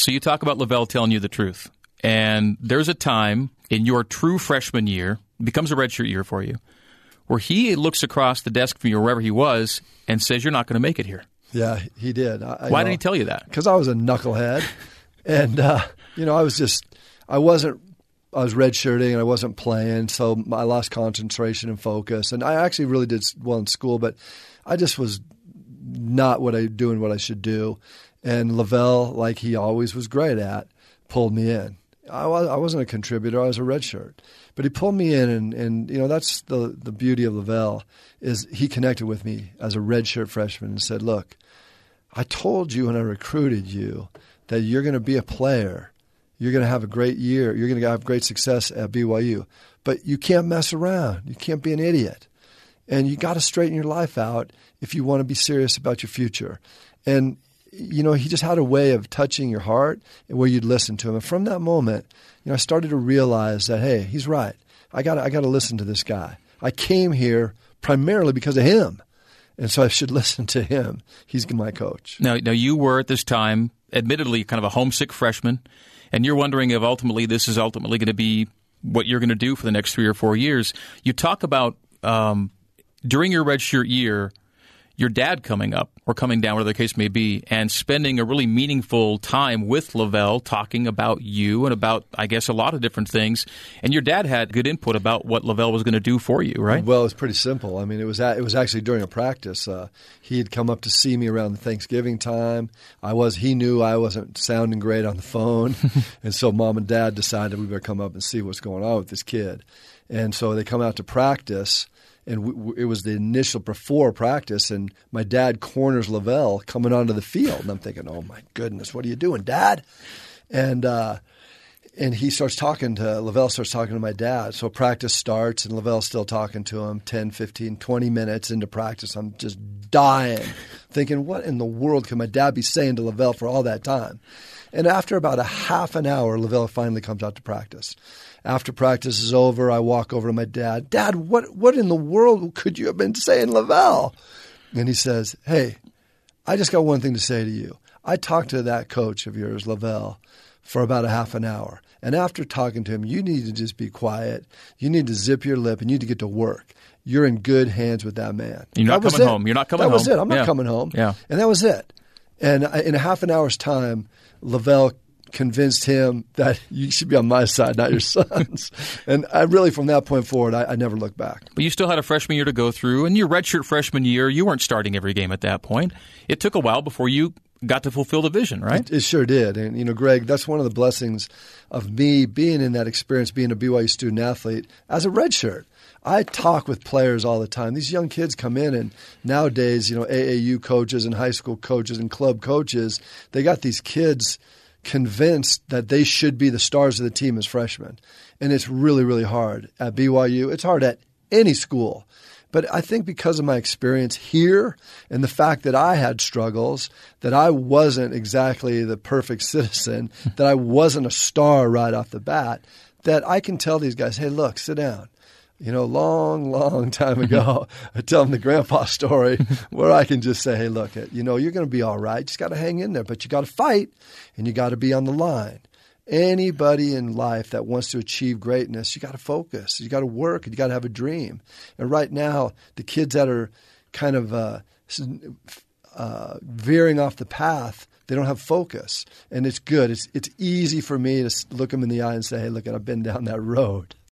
So you talk about LaVell telling you the truth. And there's a time in your true freshman year, becomes a redshirt year for you, where he looks across the desk from you wherever he was and says, You're not going to make it here. Yeah, he did. I, Why did he tell you that? Because I was a knucklehead, and uh, you know I was just I wasn't I was redshirting and I wasn't playing, so I lost concentration and focus. And I actually really did well in school, but I just was not what I doing what I should do. And LaVell, like he always was great at, pulled me in. I, was, I wasn't a contributor; I was a redshirt. But he pulled me in, and, and you know that's the the beauty of LaVell is he connected with me as a redshirt freshman and said, "Look, I told you when I recruited you that you're going to be a player." You're going to have a great year. You're going to have great success at BYU. But you can't mess around. You can't be an idiot. And you got to straighten your life out if you want to be serious about your future. And, you know, he just had a way of touching your heart where you'd listen to him. And from that moment, you know, I started to realize that, hey, he's right. I got I got to listen to this guy. I came here primarily because of him. And so I should listen to him. He's my coach. Now, now you were at this time, admittedly, kind of a homesick freshman and you're wondering if ultimately this is ultimately going to be what you're going to do for the next three or four years. You talk about um, during your redshirt year, your dad coming up or coming down, whatever the case may be, and spending a really meaningful time with LaVell talking about you and about, I guess, a lot of different things. And your dad had good input about what LaVell was going to do for you, right? Well, it was pretty simple. I mean, it was it was actually during a practice. Uh, he had come up to see me around the Thanksgiving time. I was he knew I wasn't sounding great on the phone, and so mom and dad decided we better come up and see what's going on with this kid. And so they come out to practice and we, it was the initial before practice, and my dad corners LaVell coming onto the field, and I'm thinking, oh my goodness, what are you doing, Dad? And uh, and he starts talking to LaVell starts talking to my dad. So practice starts, and LaVell's still talking to him 10, 15, 20 minutes into practice. I'm just dying, thinking, what in the world can my dad be saying to LaVell for all that time? And after about a half an hour, LaVell finally comes out to practice after practice is over, I walk over to my dad. Dad, what what in the world could you have been saying, LaVell? And he says, Hey, I just got one thing to say to you. I talked to that coach of yours, LaVell, for about a half an hour. And after talking to him, you need to just be quiet. You need to zip your lip and you need to get to work. You're in good hands with that man. You're not that coming home. You're not coming that home. That was it. I'm not yeah. coming home. Yeah. And that was it. And in a half an hour's time, LaVell convinced him that you should be on my side, not your son's. and I really, from that point forward, I, I, never looked back. But you still had a freshman year to go through, and your redshirt freshman year, you weren't starting every game at that point. It took a while before you got to fulfill the vision, right? It, it sure did. And, you know, Greg, that's one of the blessings of me being in that experience, being a BYU student athlete as a redshirt. I talk with players all the time. These young kids come in, and nowadays, you know, AAU coaches and high school coaches and club coaches, they got these kids – convinced that they should be the stars of the team as freshmen. And it's really, really hard at BYU. It's hard at any school. But I think because of my experience here and the fact that I had struggles, that I wasn't exactly the perfect citizen, that I wasn't a star right off the bat, that I can tell these guys, hey, look, sit down you know, long, long time ago, mm-hmm. I tell them the grandpa story where I can just say, hey, look, you know, you're going to be all right. You just got to hang in there, but you got to fight and you got to be on the line. Anybody in life that wants to achieve greatness, you got to focus. You got to work. You got to have a dream. And right now, the kids that are kind of uh, uh, veering off the path, they don't have focus, and it's good. It's it's easy for me to look them in the eye and say, "Hey, look, I've been down that road."